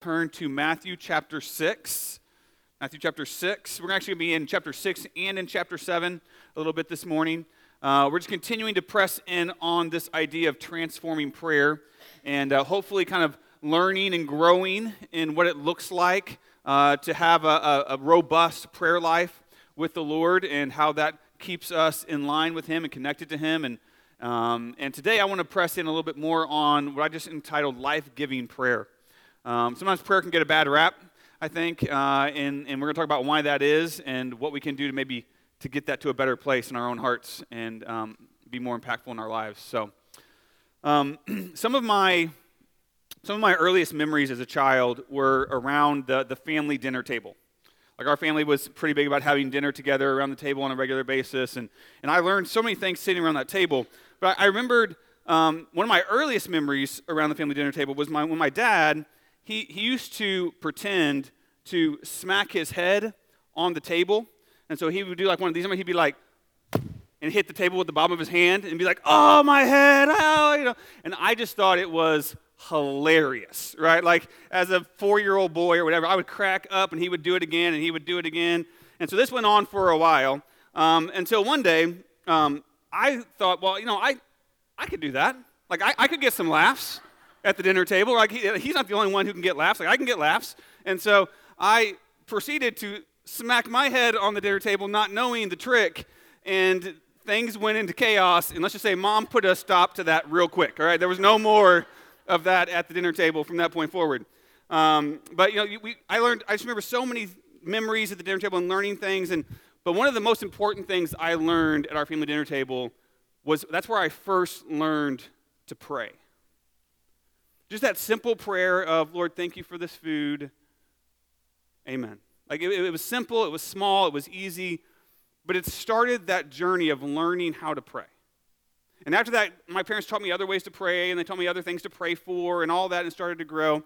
turn to Matthew chapter 6. Matthew chapter 6. We're actually going to be in chapter 6 and in chapter 7 a little bit this morning. Uh, we're just continuing to press in on this idea of transforming prayer and uh, hopefully kind of learning and growing in what it looks like uh, to have a, a, a robust prayer life with the Lord and how that keeps us in line with Him and connected to Him. And, um, and today I want to press in a little bit more on what I just entitled life giving prayer. Um, sometimes prayer can get a bad rap, I think, uh, and, and we're going to talk about why that is and what we can do to maybe to get that to a better place in our own hearts and um, be more impactful in our lives. So, um, some of my some of my earliest memories as a child were around the, the family dinner table. Like our family was pretty big about having dinner together around the table on a regular basis, and, and I learned so many things sitting around that table. But I, I remembered um, one of my earliest memories around the family dinner table was my, when my dad he, he used to pretend to smack his head on the table. And so he would do like one of these. I mean, he'd be like, and hit the table with the bottom of his hand and be like, oh, my head, oh, you know. And I just thought it was hilarious, right? Like as a four-year-old boy or whatever, I would crack up and he would do it again and he would do it again. And so this went on for a while um, until one day um, I thought, well, you know, I, I could do that. Like I, I could get some laughs at the dinner table. Like he, he's not the only one who can get laughs. Like I can get laughs. And so I proceeded to smack my head on the dinner table, not knowing the trick, and things went into chaos. And let's just say mom put a stop to that real quick. All right, there was no more of that at the dinner table from that point forward. Um, but you know, we, I learned. I just remember so many memories at the dinner table and learning things. And but one of the most important things I learned at our family dinner table was that's where I first learned to pray. Just that simple prayer of, Lord, thank you for this food. Amen. Like it, it was simple, it was small, it was easy, but it started that journey of learning how to pray. And after that, my parents taught me other ways to pray, and they taught me other things to pray for, and all that, and started to grow.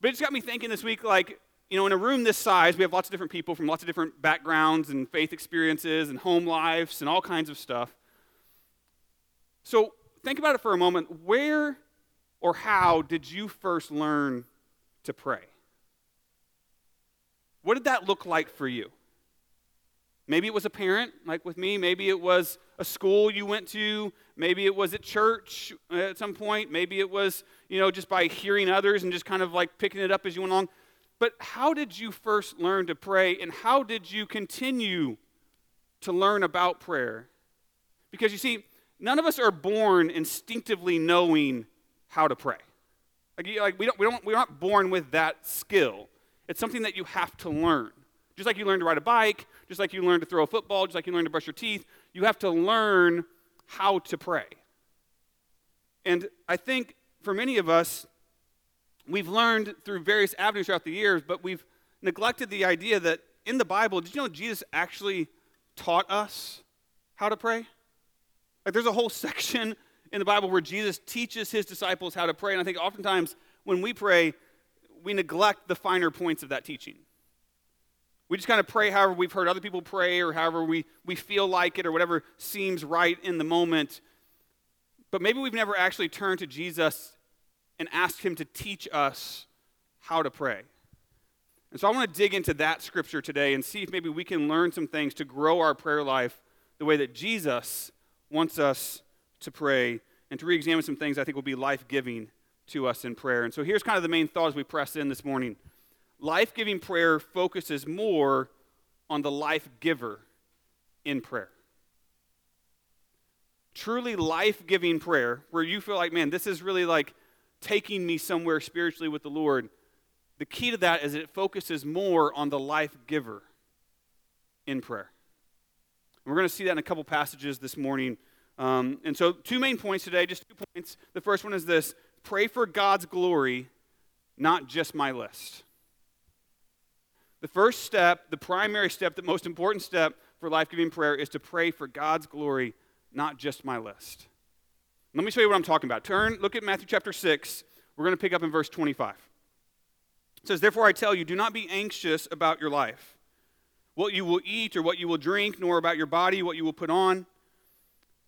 But it just got me thinking this week, like, you know, in a room this size, we have lots of different people from lots of different backgrounds and faith experiences and home lives and all kinds of stuff. So think about it for a moment. Where or how did you first learn to pray? What did that look like for you? Maybe it was a parent, like with me. Maybe it was a school you went to. Maybe it was at church at some point. Maybe it was, you know, just by hearing others and just kind of like picking it up as you went along. But how did you first learn to pray and how did you continue to learn about prayer? Because you see, none of us are born instinctively knowing how to pray. Like, like we, don't, we, don't, we're not born with that skill. It's something that you have to learn. Just like you learn to ride a bike, just like you learn to throw a football, just like you learn to brush your teeth, you have to learn how to pray. And I think for many of us, we've learned through various avenues throughout the years, but we've neglected the idea that in the Bible, did you know Jesus actually taught us how to pray? Like there's a whole section in the Bible where Jesus teaches his disciples how to pray. And I think oftentimes when we pray, we neglect the finer points of that teaching. We just kind of pray however we've heard other people pray or however we, we feel like it or whatever seems right in the moment. But maybe we've never actually turned to Jesus and asked him to teach us how to pray. And so I want to dig into that scripture today and see if maybe we can learn some things to grow our prayer life the way that Jesus wants us to pray and to re examine some things I think will be life giving to us in prayer. And so here's kind of the main thought as we press in this morning life giving prayer focuses more on the life giver in prayer. Truly life giving prayer, where you feel like, man, this is really like taking me somewhere spiritually with the Lord. The key to that is it focuses more on the life giver in prayer. And we're going to see that in a couple passages this morning um, and so, two main points today, just two points. The first one is this pray for God's glory, not just my list. The first step, the primary step, the most important step for life giving prayer is to pray for God's glory, not just my list. Let me show you what I'm talking about. Turn, look at Matthew chapter 6. We're going to pick up in verse 25. It says, Therefore I tell you, do not be anxious about your life, what you will eat or what you will drink, nor about your body, what you will put on.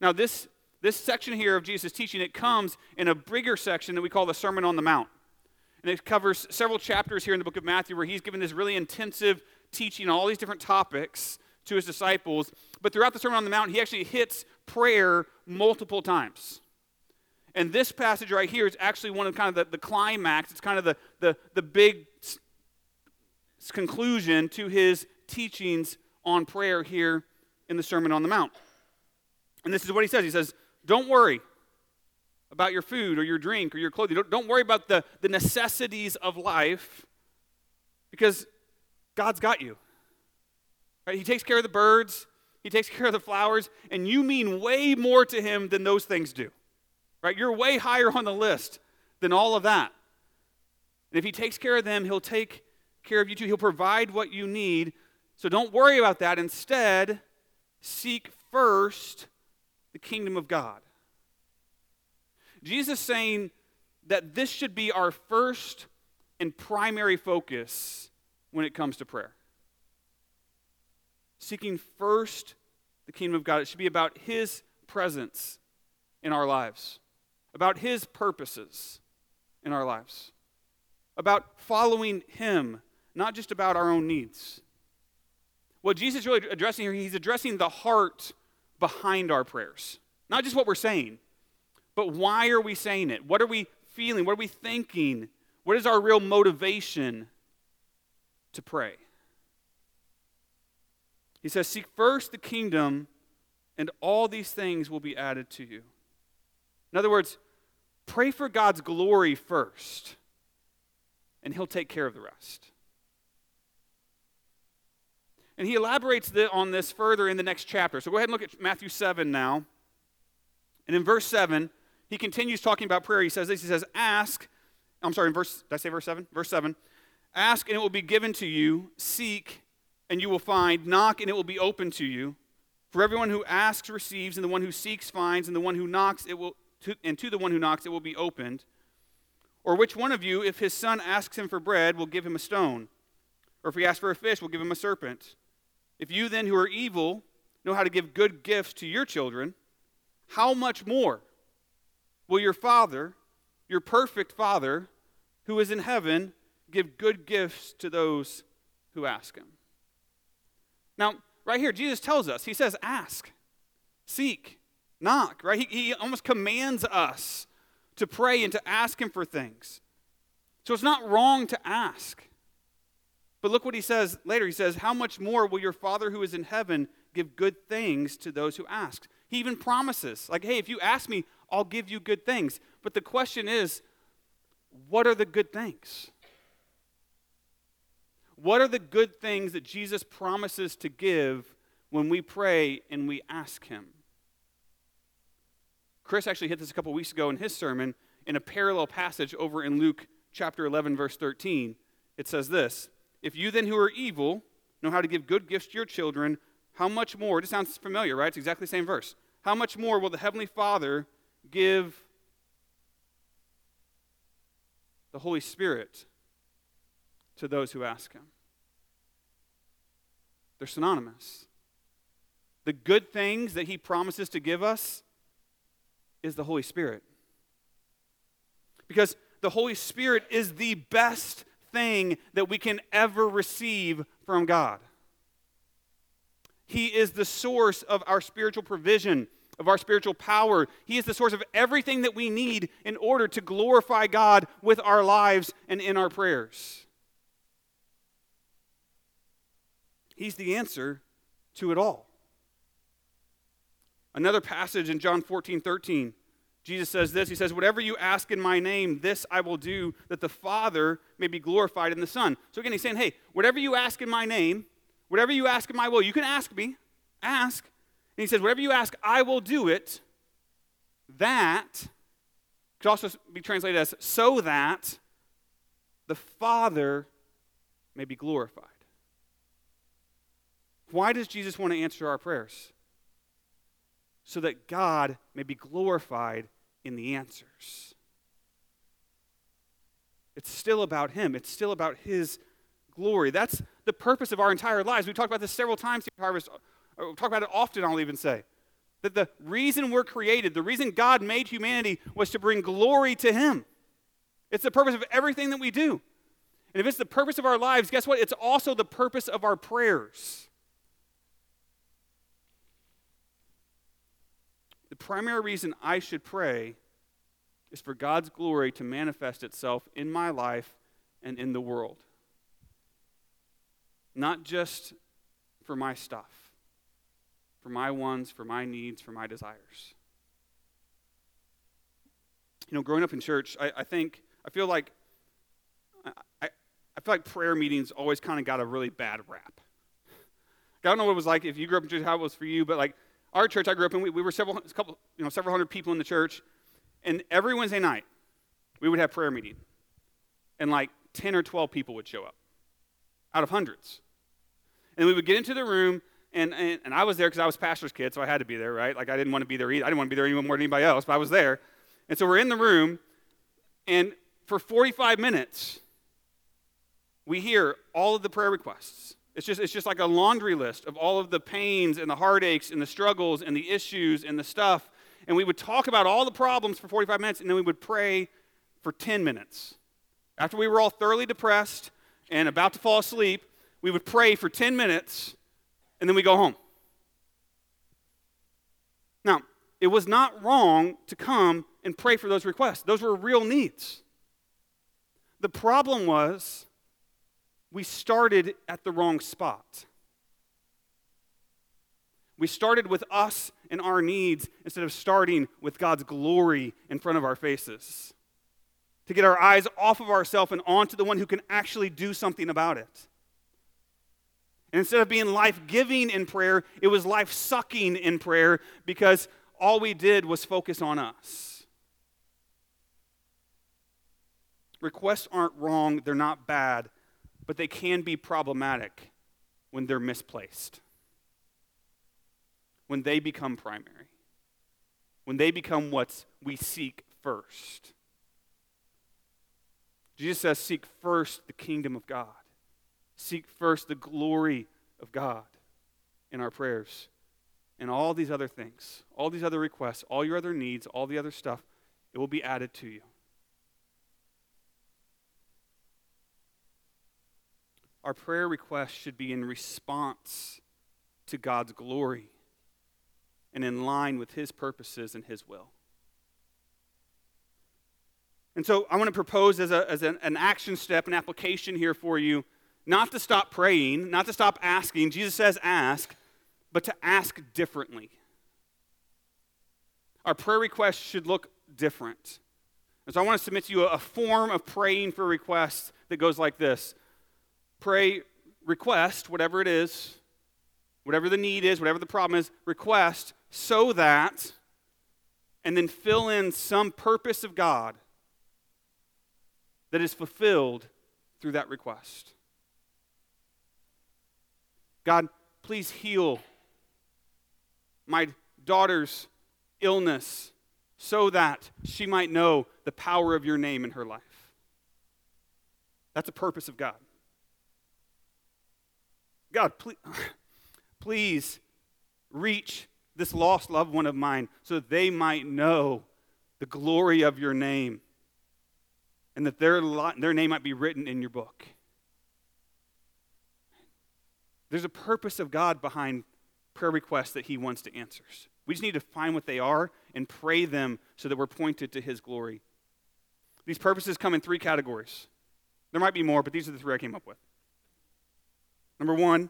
Now, this, this section here of Jesus' teaching, it comes in a bigger section that we call the Sermon on the Mount. And it covers several chapters here in the book of Matthew where he's given this really intensive teaching on all these different topics to his disciples. But throughout the Sermon on the Mount, he actually hits prayer multiple times. And this passage right here is actually one of kind of the, the climax. It's kind of the, the, the big conclusion to his teachings on prayer here in the Sermon on the Mount. And this is what he says He says, Don't worry about your food or your drink or your clothing. Don't, don't worry about the, the necessities of life because God's got you. Right? He takes care of the birds, He takes care of the flowers, and you mean way more to Him than those things do. Right? You're way higher on the list than all of that. And if He takes care of them, He'll take care of you too. He'll provide what you need. So don't worry about that. Instead, seek first the kingdom of God. Jesus saying that this should be our first and primary focus when it comes to prayer. Seeking first the kingdom of God. It should be about His presence in our lives, about His purposes in our lives, about following Him, not just about our own needs. What Jesus is really addressing here, He's addressing the heart behind our prayers. Not just what we're saying, but why are we saying it? What are we feeling? What are we thinking? What is our real motivation to pray? He says, Seek first the kingdom, and all these things will be added to you. In other words, pray for God's glory first, and He'll take care of the rest. And he elaborates on this further in the next chapter. So go ahead and look at Matthew 7 now. And in verse 7, he continues talking about prayer. He says this He says, Ask, I'm sorry, in verse, did I say verse 7? Verse 7. Ask and it will be given to you. Seek and you will find. Knock and it will be open to you. For everyone who asks receives, and the one who seeks finds, and the one who knocks it will, to, and to the one who knocks it will be opened. Or which one of you, if his son asks him for bread, will give him a stone? Or if he asks for a fish, will give him a serpent? If you then, who are evil, know how to give good gifts to your children, how much more will your Father, your perfect Father, who is in heaven, give good gifts to those who ask him? Now, right here, Jesus tells us, He says, ask, seek, knock, right? He, he almost commands us to pray and to ask Him for things. So it's not wrong to ask. But look what he says later. He says, How much more will your Father who is in heaven give good things to those who ask? He even promises, like, hey, if you ask me, I'll give you good things. But the question is, what are the good things? What are the good things that Jesus promises to give when we pray and we ask Him? Chris actually hit this a couple weeks ago in his sermon in a parallel passage over in Luke chapter 11, verse 13. It says this if you then who are evil know how to give good gifts to your children, how much more? It just sounds familiar, right? It's exactly the same verse. How much more will the Heavenly Father give the Holy Spirit to those who ask Him? They're synonymous. The good things that He promises to give us is the Holy Spirit. Because the Holy Spirit is the best thing that we can ever receive from God. He is the source of our spiritual provision, of our spiritual power. He is the source of everything that we need in order to glorify God with our lives and in our prayers. He's the answer to it all. Another passage in John 14, 13, Jesus says this He says, Whatever you ask in my name, this I will do, that the Father may be glorified in the Son. So again, he's saying, Hey, whatever you ask in my name, whatever you ask in my will, you can ask me, ask. And he says, Whatever you ask, I will do it. That could also be translated as so that the Father may be glorified. Why does Jesus want to answer our prayers? So that God may be glorified in the answers. It's still about Him, it's still about His glory. That's the purpose of our entire lives. We've talked about this several times here Harvest. We talk about it often, I'll even say. That the reason we're created, the reason God made humanity was to bring glory to Him. It's the purpose of everything that we do. And if it's the purpose of our lives, guess what? It's also the purpose of our prayers. Primary reason I should pray is for God's glory to manifest itself in my life and in the world. Not just for my stuff, for my wants, for my needs, for my desires. You know, growing up in church, I, I think, I feel like, I, I, I feel like prayer meetings always kind of got a really bad rap. I don't know what it was like if you grew up in church, how it was for you, but like our church I grew up in, we, we were several, couple, you know, several hundred people in the church, and every Wednesday night we would have prayer meeting, and like 10 or 12 people would show up out of hundreds. And we would get into the room, and, and, and I was there because I was pastor's kid, so I had to be there, right? Like I didn't want to be there either. I didn't want to be there any more than anybody else, but I was there. And so we're in the room, and for 45 minutes, we hear all of the prayer requests. It's just, it's just like a laundry list of all of the pains and the heartaches and the struggles and the issues and the stuff. And we would talk about all the problems for 45 minutes, and then we would pray for 10 minutes. After we were all thoroughly depressed and about to fall asleep, we would pray for 10 minutes, and then we go home. Now, it was not wrong to come and pray for those requests, those were real needs. The problem was we started at the wrong spot. We started with us and our needs instead of starting with God's glory in front of our faces. To get our eyes off of ourselves and onto the one who can actually do something about it. And instead of being life giving in prayer, it was life sucking in prayer because all we did was focus on us. Requests aren't wrong, they're not bad but they can be problematic when they're misplaced, when they become primary, when they become what we seek first. Jesus says, Seek first the kingdom of God, seek first the glory of God in our prayers. And all these other things, all these other requests, all your other needs, all the other stuff, it will be added to you. Our prayer requests should be in response to God's glory and in line with His purposes and His will. And so I want to propose as, a, as an, an action step, an application here for you, not to stop praying, not to stop asking. Jesus says ask, but to ask differently. Our prayer requests should look different. And so I want to submit to you a, a form of praying for requests that goes like this pray, request, whatever it is, whatever the need is, whatever the problem is, request so that, and then fill in some purpose of God that is fulfilled through that request. God, please heal my daughter's illness so that she might know the power of your name in her life. That's a purpose of God. God, please, please reach this lost loved one of mine so that they might know the glory of your name and that their, their name might be written in your book. There's a purpose of God behind prayer requests that He wants to answer. We just need to find what they are and pray them so that we're pointed to His glory. These purposes come in three categories. There might be more, but these are the three I came up with. Number one,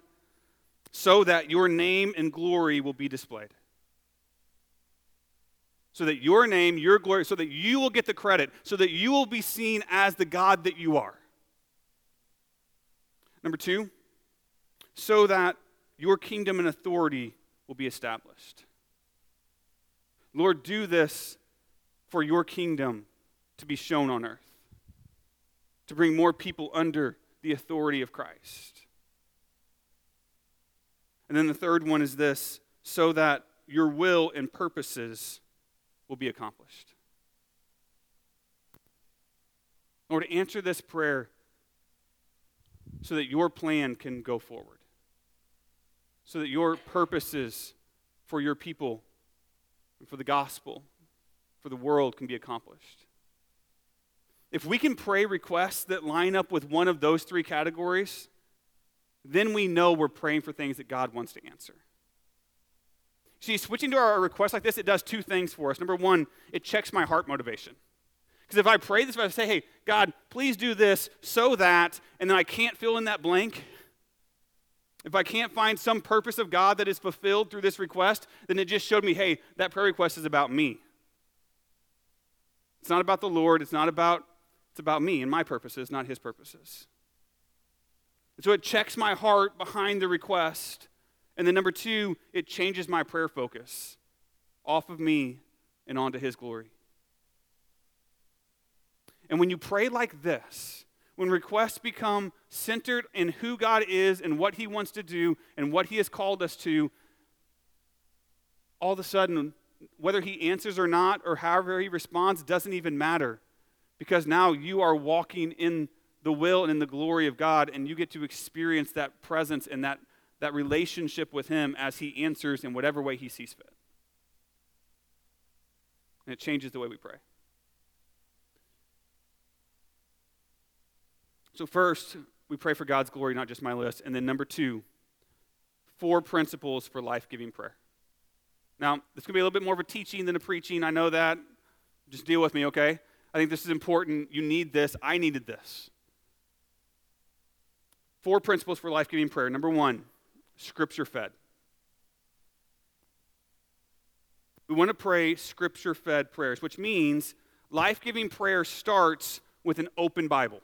so that your name and glory will be displayed. So that your name, your glory, so that you will get the credit, so that you will be seen as the God that you are. Number two, so that your kingdom and authority will be established. Lord, do this for your kingdom to be shown on earth, to bring more people under the authority of Christ. And then the third one is this so that your will and purposes will be accomplished. Lord, answer this prayer so that your plan can go forward, so that your purposes for your people and for the gospel, for the world can be accomplished. If we can pray requests that line up with one of those three categories, then we know we're praying for things that God wants to answer. See, switching to our request like this, it does two things for us. Number one, it checks my heart motivation. Because if I pray this, if I say, hey, God, please do this so that, and then I can't fill in that blank, if I can't find some purpose of God that is fulfilled through this request, then it just showed me, hey, that prayer request is about me. It's not about the Lord, it's not about it's about me and my purposes, not his purposes. And so it checks my heart behind the request. And then number 2, it changes my prayer focus off of me and onto his glory. And when you pray like this, when requests become centered in who God is and what He wants to do and what He has called us to, all of a sudden, whether He answers or not, or however He responds, doesn't even matter. Because now you are walking in the will and in the glory of God, and you get to experience that presence and that, that relationship with Him as He answers in whatever way He sees fit. And it changes the way we pray. So, first, we pray for God's glory, not just my list. And then, number two, four principles for life giving prayer. Now, this could be a little bit more of a teaching than a preaching. I know that. Just deal with me, okay? I think this is important. You need this. I needed this. Four principles for life giving prayer. Number one, scripture fed. We want to pray scripture fed prayers, which means life giving prayer starts with an open Bible.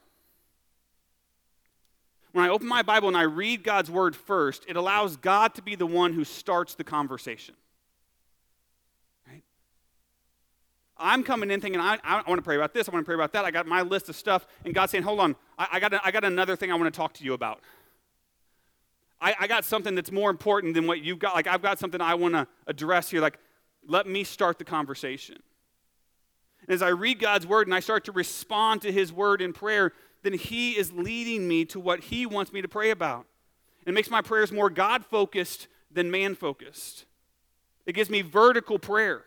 When I open my Bible and I read God's word first, it allows God to be the one who starts the conversation. Right? I'm coming in thinking, I, I want to pray about this, I want to pray about that. I got my list of stuff, and God's saying, hold on, I, I got, a, I got another thing I want to talk to you about. I, I got something that's more important than what you've got. Like, I've got something I want to address here. Like, let me start the conversation. And as I read God's word and I start to respond to his word in prayer, then He is leading me to what He wants me to pray about. It makes my prayers more God focused than man focused. It gives me vertical prayer.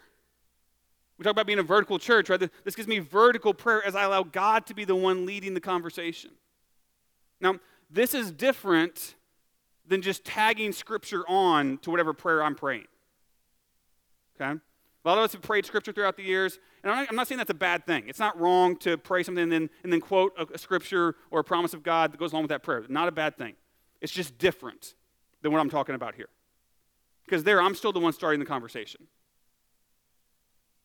We talk about being a vertical church, right? This gives me vertical prayer as I allow God to be the one leading the conversation. Now, this is different than just tagging scripture on to whatever prayer I'm praying. Okay? A lot of us have prayed scripture throughout the years, and I'm not saying that's a bad thing. It's not wrong to pray something and then, and then quote a, a scripture or a promise of God that goes along with that prayer. Not a bad thing. It's just different than what I'm talking about here. Because there, I'm still the one starting the conversation.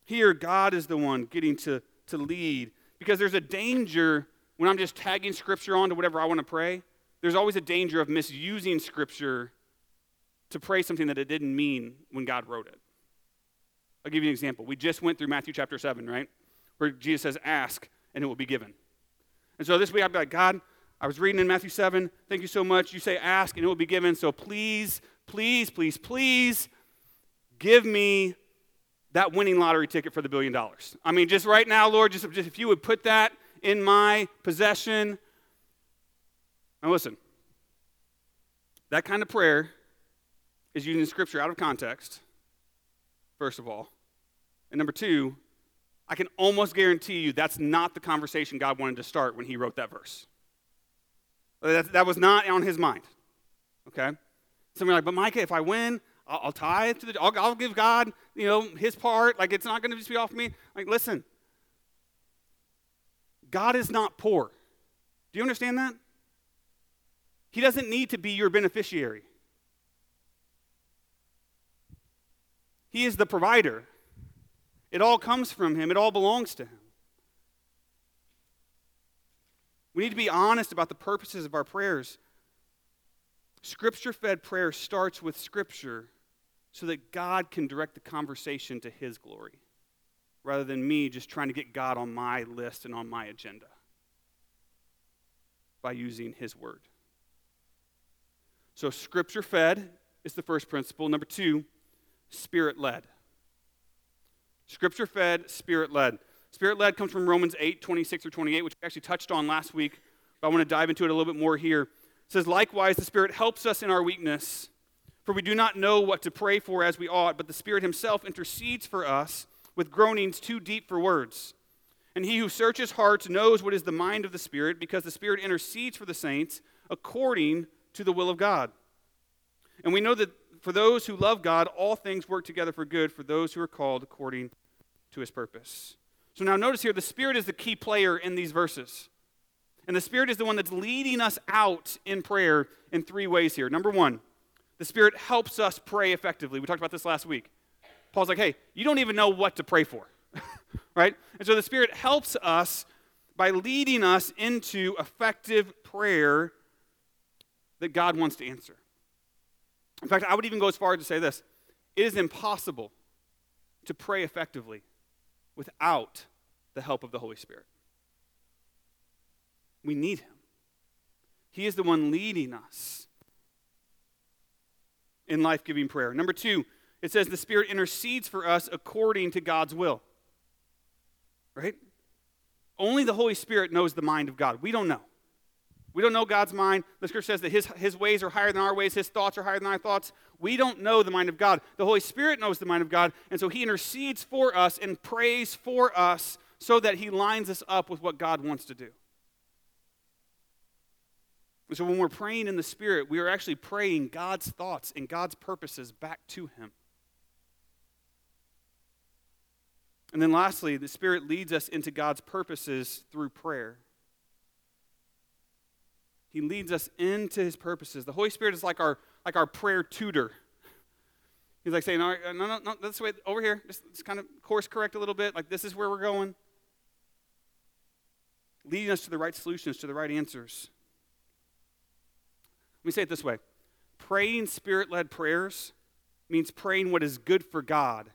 Here, God is the one getting to, to lead. Because there's a danger when I'm just tagging scripture on to whatever I want to pray. There's always a danger of misusing scripture to pray something that it didn't mean when God wrote it. I'll give you an example. We just went through Matthew chapter 7, right? Where Jesus says, Ask, and it will be given. And so this week I'd be like, God, I was reading in Matthew 7. Thank you so much. You say, Ask, and it will be given. So please, please, please, please give me that winning lottery ticket for the billion dollars. I mean, just right now, Lord, just, just if you would put that in my possession. Now, listen, that kind of prayer is using scripture out of context, first of all. And number two, I can almost guarantee you that's not the conversation God wanted to start when he wrote that verse. That, that was not on his mind. Okay? Some are like, but Micah, if I win, I'll, I'll tithe to the, I'll, I'll give God, you know, his part. Like, it's not going to just be off me. Like, listen, God is not poor. Do you understand that? He doesn't need to be your beneficiary. He is the provider. It all comes from Him, it all belongs to Him. We need to be honest about the purposes of our prayers. Scripture fed prayer starts with Scripture so that God can direct the conversation to His glory rather than me just trying to get God on my list and on my agenda by using His Word. So, Scripture fed is the first principle. Number two, Spirit led. Scripture fed, Spirit led. Spirit led comes from Romans 8, 26 or 28, which we actually touched on last week, but I want to dive into it a little bit more here. It says, Likewise, the Spirit helps us in our weakness, for we do not know what to pray for as we ought, but the Spirit Himself intercedes for us with groanings too deep for words. And He who searches hearts knows what is the mind of the Spirit, because the Spirit intercedes for the saints according to the will of God. And we know that for those who love God, all things work together for good for those who are called according to His purpose. So now notice here the Spirit is the key player in these verses. And the Spirit is the one that's leading us out in prayer in three ways here. Number one, the Spirit helps us pray effectively. We talked about this last week. Paul's like, hey, you don't even know what to pray for, right? And so the Spirit helps us by leading us into effective prayer that God wants to answer. In fact, I would even go as far as to say this it is impossible to pray effectively without the help of the Holy Spirit. We need Him. He is the one leading us in life giving prayer. Number two, it says the Spirit intercedes for us according to God's will. Right? Only the Holy Spirit knows the mind of God. We don't know. We don't know God's mind. The scripture says that his, his ways are higher than our ways, his thoughts are higher than our thoughts. We don't know the mind of God. The Holy Spirit knows the mind of God, and so he intercedes for us and prays for us so that he lines us up with what God wants to do. So when we're praying in the Spirit, we are actually praying God's thoughts and God's purposes back to him. And then lastly, the Spirit leads us into God's purposes through prayer. He leads us into his purposes. The Holy Spirit is like our, like our prayer tutor. He's like saying, right, uh, no, no, no, this way, over here. Just, just kind of course correct a little bit. Like, this is where we're going. Leading us to the right solutions, to the right answers. Let me say it this way praying spirit led prayers means praying what is good for God,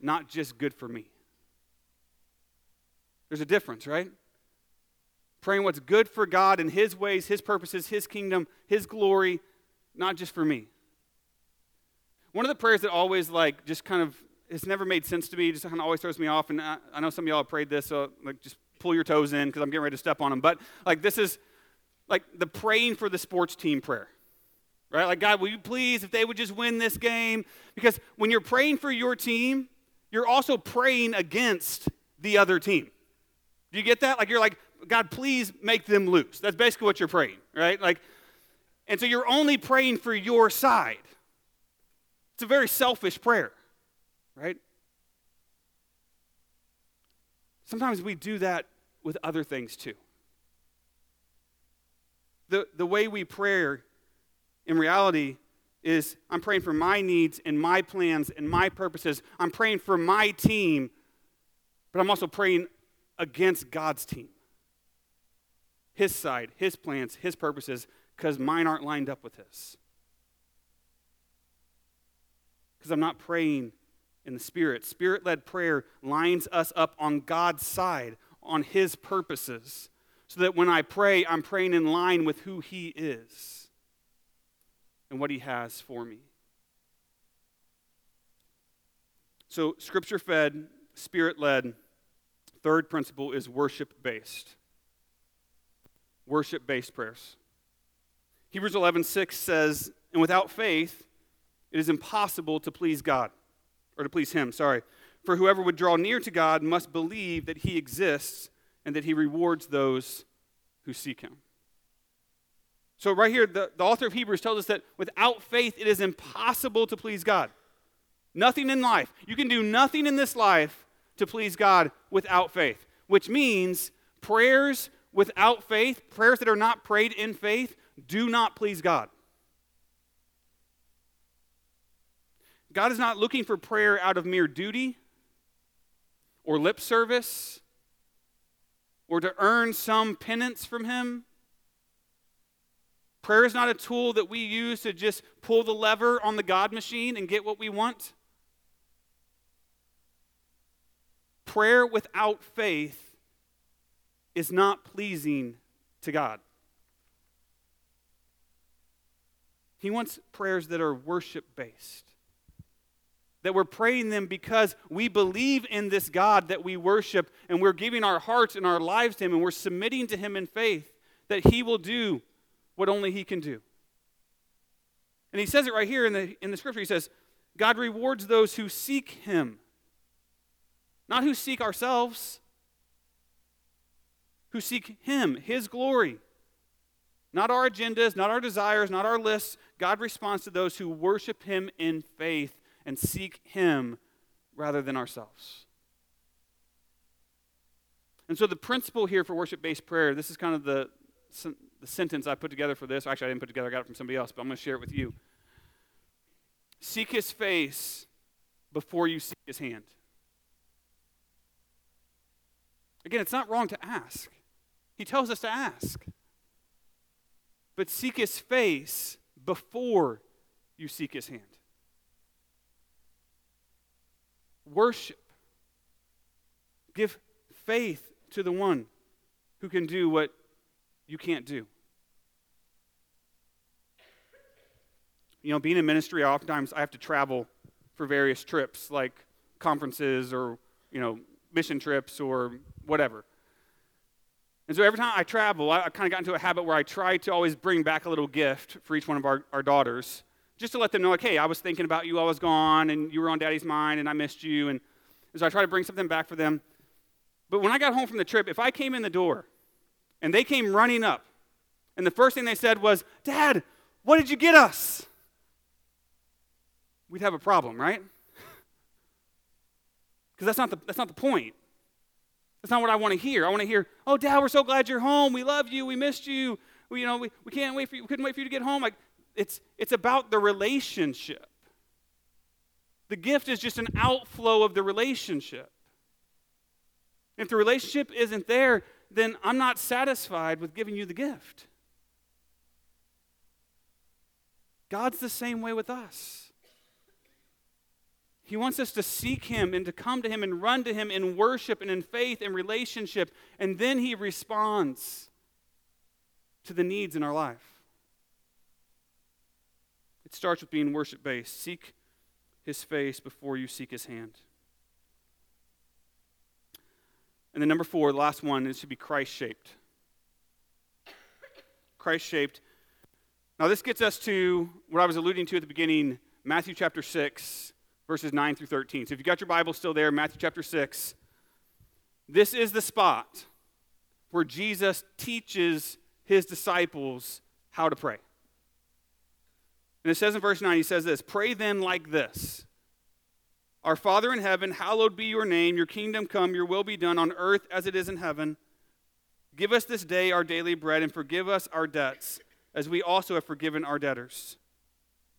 not just good for me. There's a difference, right? praying what's good for God and His ways, His purposes, His kingdom, His glory, not just for me. One of the prayers that always, like, just kind of, it's never made sense to me, just kind of always throws me off, and I, I know some of y'all have prayed this, so, like, just pull your toes in because I'm getting ready to step on them. But, like, this is, like, the praying for the sports team prayer. Right? Like, God, will you please, if they would just win this game? Because when you're praying for your team, you're also praying against the other team. Do you get that? Like, you're like, God, please make them lose. That's basically what you're praying, right? Like, and so you're only praying for your side. It's a very selfish prayer, right? Sometimes we do that with other things too. The, the way we pray in reality is I'm praying for my needs and my plans and my purposes. I'm praying for my team, but I'm also praying against God's team his side, his plans, his purposes, because mine aren't lined up with his. Because I'm not praying in the Spirit. Spirit led prayer lines us up on God's side, on his purposes, so that when I pray, I'm praying in line with who he is and what he has for me. So, scripture fed, spirit led. Third principle is worship based worship based prayers. Hebrews 11 6 says, And without faith, it is impossible to please God, or to please Him, sorry. For whoever would draw near to God must believe that He exists and that He rewards those who seek Him. So, right here, the, the author of Hebrews tells us that without faith, it is impossible to please God. Nothing in life. You can do nothing in this life to please God without faith, which means prayers without faith, prayers that are not prayed in faith, do not please God. God is not looking for prayer out of mere duty or lip service or to earn some penance from Him. Prayer is not a tool that we use to just pull the lever on the God machine and get what we want. Prayer without faith is not pleasing to God. He wants prayers that are worship based. That we're praying them because we believe in this God that we worship and we're giving our hearts and our lives to Him and we're submitting to Him in faith that He will do what only He can do. And He says it right here in the, in the scripture. He says, God rewards those who seek Him not who seek ourselves, who seek Him, His glory. Not our agendas, not our desires, not our lists. God responds to those who worship Him in faith and seek Him rather than ourselves. And so, the principle here for worship based prayer this is kind of the, the sentence I put together for this. Actually, I didn't put together, I got it from somebody else, but I'm going to share it with you. Seek His face before you seek His hand. Again, it's not wrong to ask. He tells us to ask. But seek his face before you seek his hand. Worship. Give faith to the one who can do what you can't do. You know, being in ministry, oftentimes I have to travel for various trips, like conferences or, you know, mission trips or whatever. And so every time I travel, I, I kind of got into a habit where I try to always bring back a little gift for each one of our, our daughters, just to let them know, like, hey, I was thinking about you, I was gone, and you were on daddy's mind, and I missed you. And, and so I try to bring something back for them. But when I got home from the trip, if I came in the door and they came running up, and the first thing they said was, Dad, what did you get us? We'd have a problem, right? Because that's, not the, that's not the point. That's not what I want to hear. I want to hear, oh, Dad, we're so glad you're home. We love you. We missed you. We, you know, we, we can't wait for you. We couldn't wait for you to get home. Like, it's, it's about the relationship. The gift is just an outflow of the relationship. If the relationship isn't there, then I'm not satisfied with giving you the gift. God's the same way with us. He wants us to seek Him and to come to Him and run to Him in worship and in faith and relationship. And then He responds to the needs in our life. It starts with being worship based. Seek His face before you seek His hand. And then, number four, the last one, it should be Christ shaped. Christ shaped. Now, this gets us to what I was alluding to at the beginning Matthew chapter 6 verses 9 through 13. So if you got your Bible still there, Matthew chapter 6, this is the spot where Jesus teaches his disciples how to pray. And it says in verse 9, he says this Pray then like this Our Father in heaven, hallowed be your name, your kingdom come, your will be done on earth as it is in heaven. Give us this day our daily bread and forgive us our debts as we also have forgiven our debtors.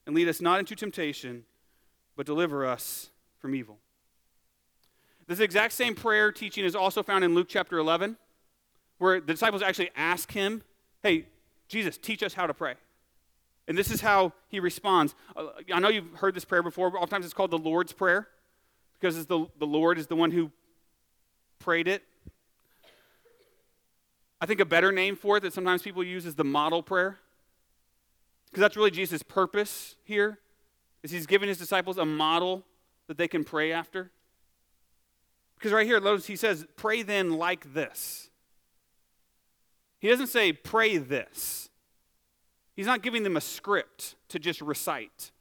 And lead us not into temptation but deliver us from evil. This exact same prayer teaching is also found in Luke chapter 11, where the disciples actually ask him, Hey, Jesus, teach us how to pray. And this is how he responds. Uh, I know you've heard this prayer before, but oftentimes it's called the Lord's Prayer because the, the Lord is the one who prayed it. I think a better name for it that sometimes people use is the model prayer because that's really Jesus' purpose here is he's giving his disciples a model that they can pray after. Because right here, he says, pray then like this. He doesn't say, pray this. He's not giving them a script to just recite.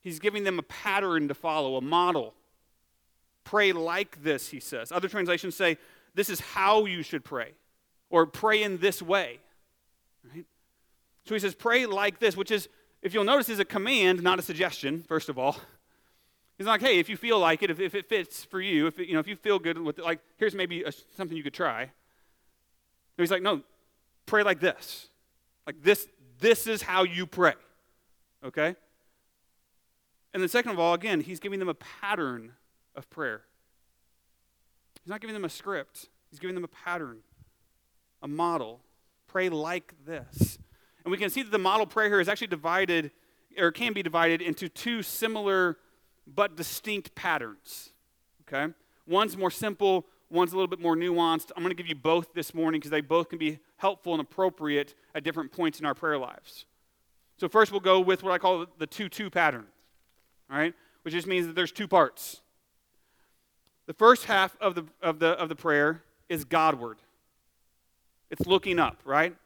He's giving them a pattern to follow, a model. Pray like this, he says. Other translations say, this is how you should pray, or pray in this way. Right? So he says, pray like this, which is, if you'll notice, is a command, not a suggestion, first of all. He's like, hey, if you feel like it, if, if it fits for you, if, it, you know, if you feel good with it, like, here's maybe a, something you could try. he's like, no, pray like this. Like this, this is how you pray. Okay? And then, second of all, again, he's giving them a pattern of prayer. He's not giving them a script, he's giving them a pattern, a model. Pray like this. And we can see that the model prayer here is actually divided, or can be divided, into two similar but distinct patterns. Okay? One's more simple, one's a little bit more nuanced. I'm going to give you both this morning because they both can be helpful and appropriate at different points in our prayer lives. So, first, we'll go with what I call the 2 2 pattern, all right? Which just means that there's two parts. The first half of the, of the, of the prayer is Godward, it's looking up, right?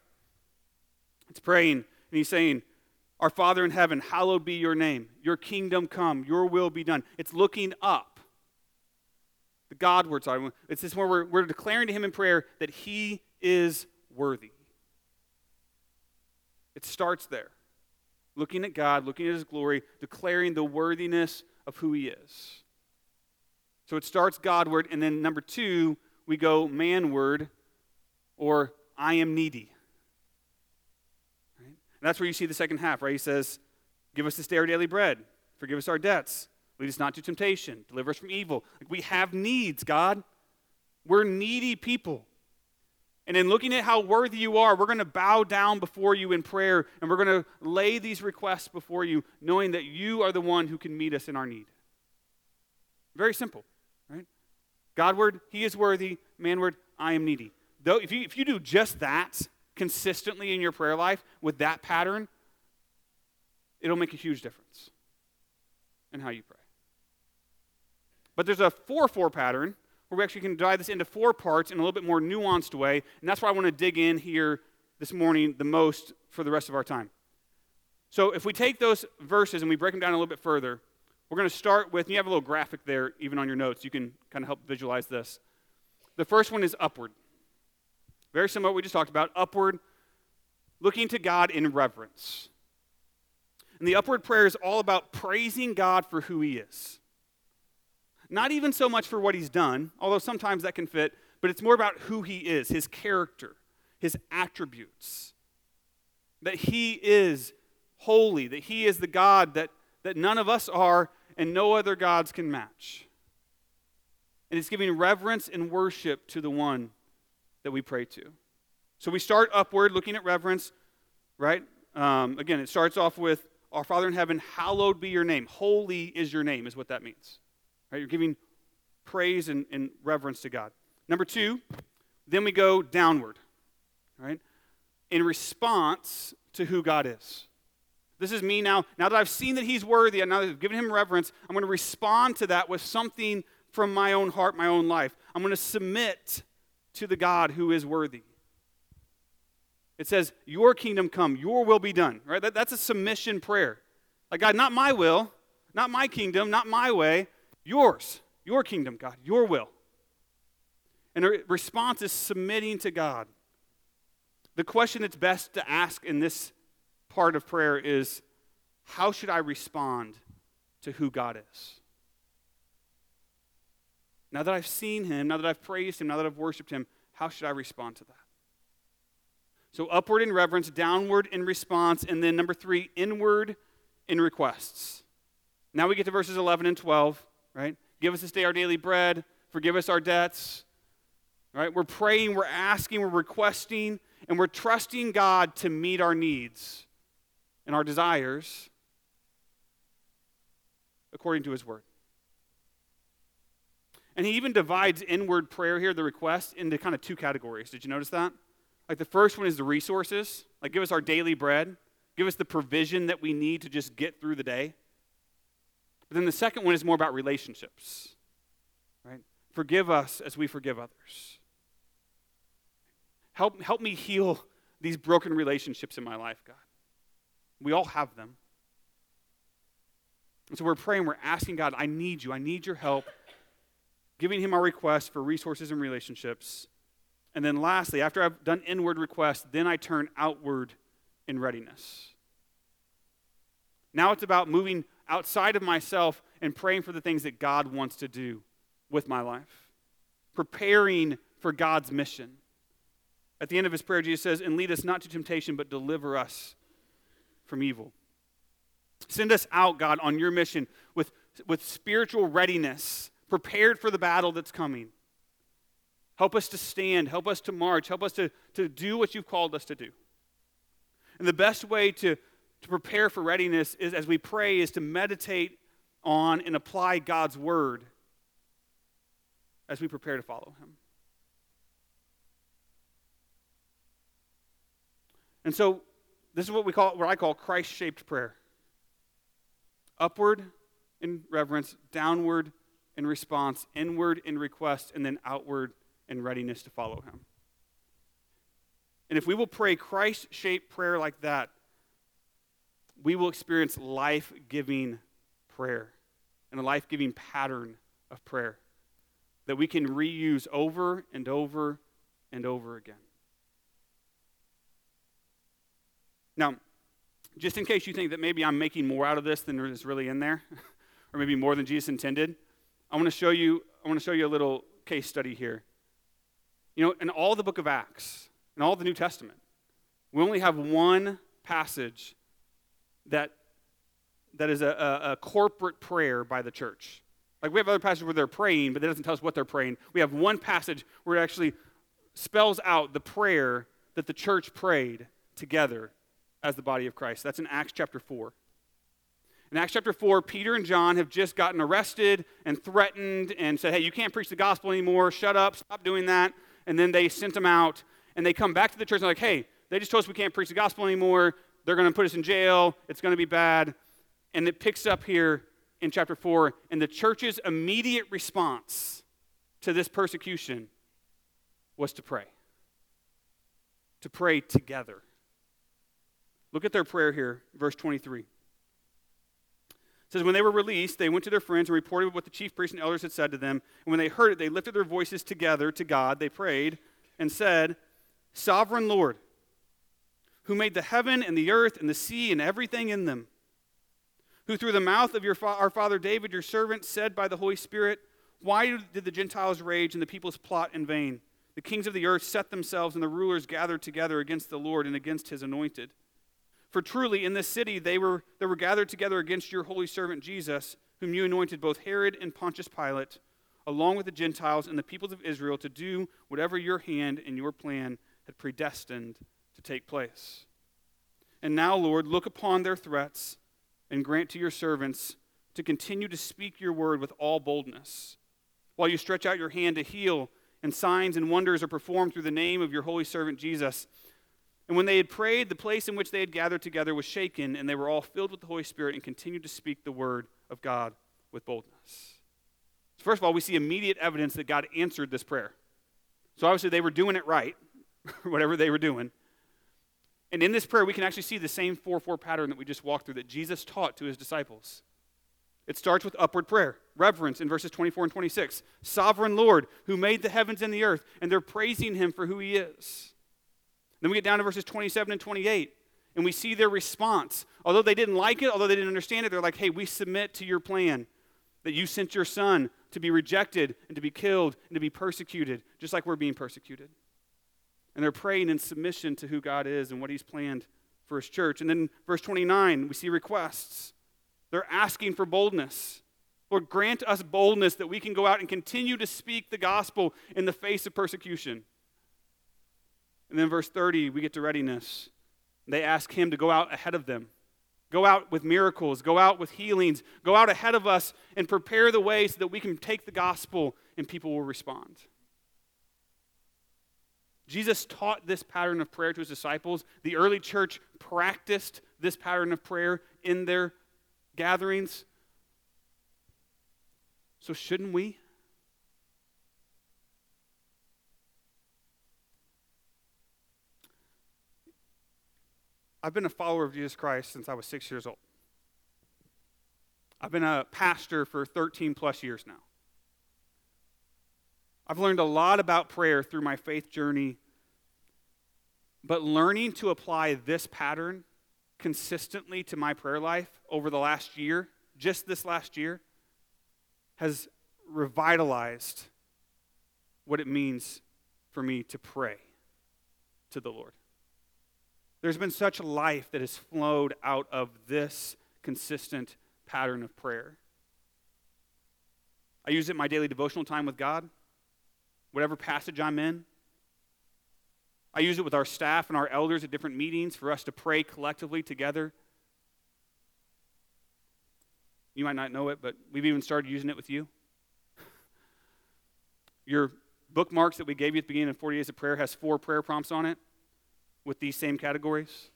It's praying, and he's saying, Our Father in heaven, hallowed be your name. Your kingdom come, your will be done. It's looking up. The Godward side. It's this where we're, we're declaring to him in prayer that he is worthy. It starts there. Looking at God, looking at his glory, declaring the worthiness of who he is. So it starts Godward, and then number two, we go manward, or I am needy. Right? And that's where you see the second half, right? He says, Give us this day our daily bread, forgive us our debts, lead us not to temptation, deliver us from evil. Like we have needs, God. We're needy people. And in looking at how worthy you are, we're going to bow down before you in prayer and we're going to lay these requests before you, knowing that you are the one who can meet us in our need. Very simple. Right? Godward, he is worthy. Manward, I am needy. Though, if you, if you do just that consistently in your prayer life with that pattern, it'll make a huge difference in how you pray. But there's a 4 4 pattern where we actually can divide this into four parts in a little bit more nuanced way. And that's why I want to dig in here this morning the most for the rest of our time. So if we take those verses and we break them down a little bit further, we're going to start with, you have a little graphic there, even on your notes. You can kind of help visualize this. The first one is upward. Very similar to what we just talked about. Upward, looking to God in reverence. And the upward prayer is all about praising God for who He is. Not even so much for what He's done, although sometimes that can fit, but it's more about who He is, His character, His attributes. That He is holy, that He is the God that, that none of us are, and no other gods can match. And it's giving reverence and worship to the one that we pray to. So we start upward, looking at reverence, right? Um, again, it starts off with Our Father in heaven, hallowed be your name. Holy is your name, is what that means. Right? You're giving praise and, and reverence to God. Number two, then we go downward, right? In response to who God is. This is me now. Now that I've seen that he's worthy, and now that I've given him reverence, I'm going to respond to that with something from my own heart, my own life. I'm going to submit to the God who is worthy. It says, Your kingdom come, your will be done. Right? That, that's a submission prayer. Like, God, not my will, not my kingdom, not my way, yours. Your kingdom, God, your will. And the response is submitting to God. The question that's best to ask in this part of prayer is how should I respond to who God is? Now that I've seen him, now that I've praised him, now that I've worshiped him, how should I respond to that? So, upward in reverence, downward in response, and then number three, inward in requests. Now we get to verses 11 and 12, right? Give us this day our daily bread, forgive us our debts, right? We're praying, we're asking, we're requesting, and we're trusting God to meet our needs and our desires according to his word. And he even divides inward prayer here, the request, into kind of two categories. Did you notice that? Like the first one is the resources, like give us our daily bread, give us the provision that we need to just get through the day. But then the second one is more about relationships, right? Forgive us as we forgive others. Help, help me heal these broken relationships in my life, God. We all have them. And so we're praying, we're asking God, I need you, I need your help, giving Him our request for resources and relationships. And then lastly, after I've done inward requests, then I turn outward in readiness. Now it's about moving outside of myself and praying for the things that God wants to do with my life, preparing for God's mission. At the end of his prayer, Jesus says, And lead us not to temptation, but deliver us from evil. Send us out, God, on your mission with, with spiritual readiness, prepared for the battle that's coming. Help us to stand. Help us to march. Help us to, to do what you've called us to do. And the best way to, to prepare for readiness is as we pray is to meditate on and apply God's word as we prepare to follow him. And so this is what we call what I call Christ-shaped prayer. Upward in reverence, downward in response, inward in request, and then outward in readiness to follow him. And if we will pray Christ shaped prayer like that, we will experience life giving prayer and a life giving pattern of prayer that we can reuse over and over and over again. Now, just in case you think that maybe I'm making more out of this than is really in there, or maybe more than Jesus intended, I want to show you, I want to show you a little case study here. You know, in all the book of Acts, in all the New Testament, we only have one passage that, that is a, a, a corporate prayer by the church. Like we have other passages where they're praying, but it doesn't tell us what they're praying. We have one passage where it actually spells out the prayer that the church prayed together as the body of Christ. That's in Acts chapter 4. In Acts chapter 4, Peter and John have just gotten arrested and threatened and said, hey, you can't preach the gospel anymore. Shut up. Stop doing that. And then they sent them out. And they come back to the church and they're like, hey, they just told us we can't preach the gospel anymore. They're going to put us in jail. It's going to be bad. And it picks up here in chapter 4. And the church's immediate response to this persecution was to pray, to pray together. Look at their prayer here, verse 23. It says, When they were released, they went to their friends and reported what the chief priests and elders had said to them. And when they heard it, they lifted their voices together to God. They prayed and said, Sovereign Lord, who made the heaven and the earth and the sea and everything in them, who through the mouth of your fa- our father David, your servant, said by the Holy Spirit, Why did the Gentiles rage and the peoples plot in vain? The kings of the earth set themselves and the rulers gathered together against the Lord and against his anointed. For truly in this city they were, they were gathered together against your holy servant Jesus, whom you anointed both Herod and Pontius Pilate, along with the Gentiles and the peoples of Israel, to do whatever your hand and your plan had predestined take place. And now, Lord, look upon their threats and grant to your servants to continue to speak your word with all boldness, while you stretch out your hand to heal, and signs and wonders are performed through the name of your holy servant Jesus. And when they had prayed, the place in which they had gathered together was shaken, and they were all filled with the Holy Spirit and continued to speak the word of God with boldness. So first of all, we see immediate evidence that God answered this prayer. So obviously they were doing it right, whatever they were doing. And in this prayer, we can actually see the same 4 4 pattern that we just walked through that Jesus taught to his disciples. It starts with upward prayer, reverence in verses 24 and 26. Sovereign Lord, who made the heavens and the earth, and they're praising him for who he is. Then we get down to verses 27 and 28, and we see their response. Although they didn't like it, although they didn't understand it, they're like, hey, we submit to your plan that you sent your son to be rejected and to be killed and to be persecuted, just like we're being persecuted. And they're praying in submission to who God is and what he's planned for his church. And then verse 29, we see requests. They're asking for boldness. Lord, grant us boldness that we can go out and continue to speak the gospel in the face of persecution. And then verse 30, we get to readiness. They ask him to go out ahead of them. Go out with miracles, go out with healings, go out ahead of us and prepare the way so that we can take the gospel and people will respond. Jesus taught this pattern of prayer to his disciples. The early church practiced this pattern of prayer in their gatherings. So, shouldn't we? I've been a follower of Jesus Christ since I was six years old. I've been a pastor for 13 plus years now. I've learned a lot about prayer through my faith journey, But learning to apply this pattern consistently to my prayer life over the last year, just this last year, has revitalized what it means for me to pray to the Lord. There's been such life that has flowed out of this consistent pattern of prayer. I use it in my daily devotional time with God, whatever passage I'm in. I use it with our staff and our elders at different meetings for us to pray collectively together. You might not know it, but we've even started using it with you. Your bookmarks that we gave you at the beginning of 40 Days of Prayer has four prayer prompts on it with these same categories.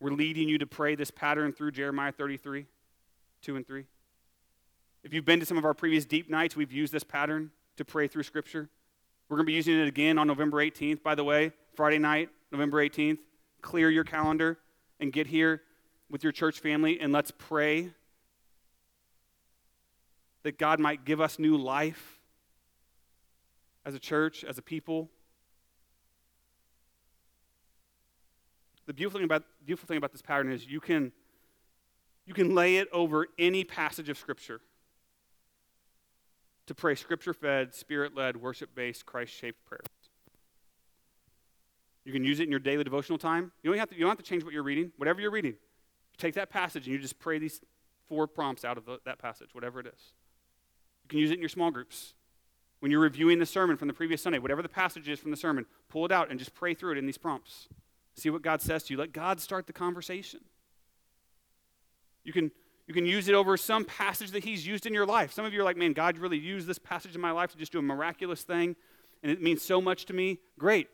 We're leading you to pray this pattern through Jeremiah 33, 2 and 3. If you've been to some of our previous deep nights, we've used this pattern to pray through Scripture. We're going to be using it again on November 18th, by the way, Friday night, November 18th. Clear your calendar and get here with your church family and let's pray that God might give us new life as a church, as a people. The beautiful thing about, beautiful thing about this pattern is you can, you can lay it over any passage of Scripture to pray scripture fed, spirit led, worship based, Christ shaped prayers. You can use it in your daily devotional time. You don't, have to, you don't have to change what you're reading. Whatever you're reading, you take that passage and you just pray these four prompts out of the, that passage, whatever it is. You can use it in your small groups. When you're reviewing the sermon from the previous Sunday, whatever the passage is from the sermon, pull it out and just pray through it in these prompts. See what God says to you. Let God start the conversation. You can you can use it over some passage that He's used in your life. Some of you are like, man, God really used this passage in my life to just do a miraculous thing, and it means so much to me. Great.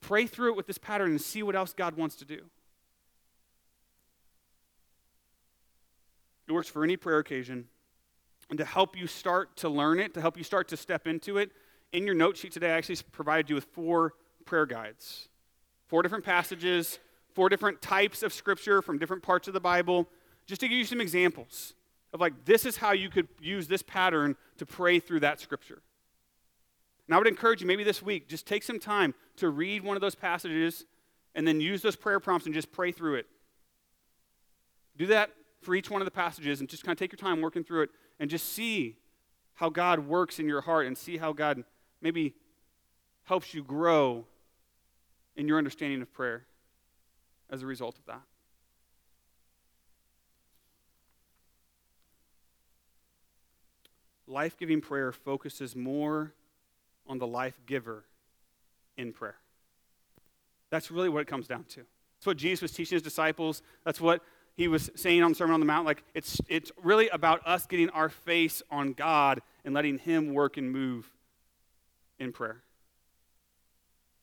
Pray through it with this pattern and see what else God wants to do. It works for any prayer occasion. And to help you start to learn it, to help you start to step into it, in your note sheet today, I actually provided you with four prayer guides. Four different passages, four different types of scripture from different parts of the Bible just to give you some examples of like, this is how you could use this pattern to pray through that scripture. And I would encourage you, maybe this week, just take some time to read one of those passages and then use those prayer prompts and just pray through it. Do that for each one of the passages and just kind of take your time working through it and just see how God works in your heart and see how God maybe helps you grow in your understanding of prayer as a result of that. Life giving prayer focuses more on the life giver in prayer. That's really what it comes down to. That's what Jesus was teaching his disciples. That's what he was saying on the Sermon on the Mount. Like, it's, it's really about us getting our face on God and letting him work and move in prayer.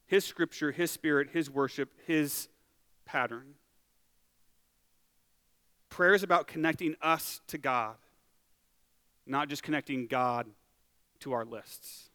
His scripture, his spirit, his worship, his pattern. Prayer is about connecting us to God not just connecting God to our lists.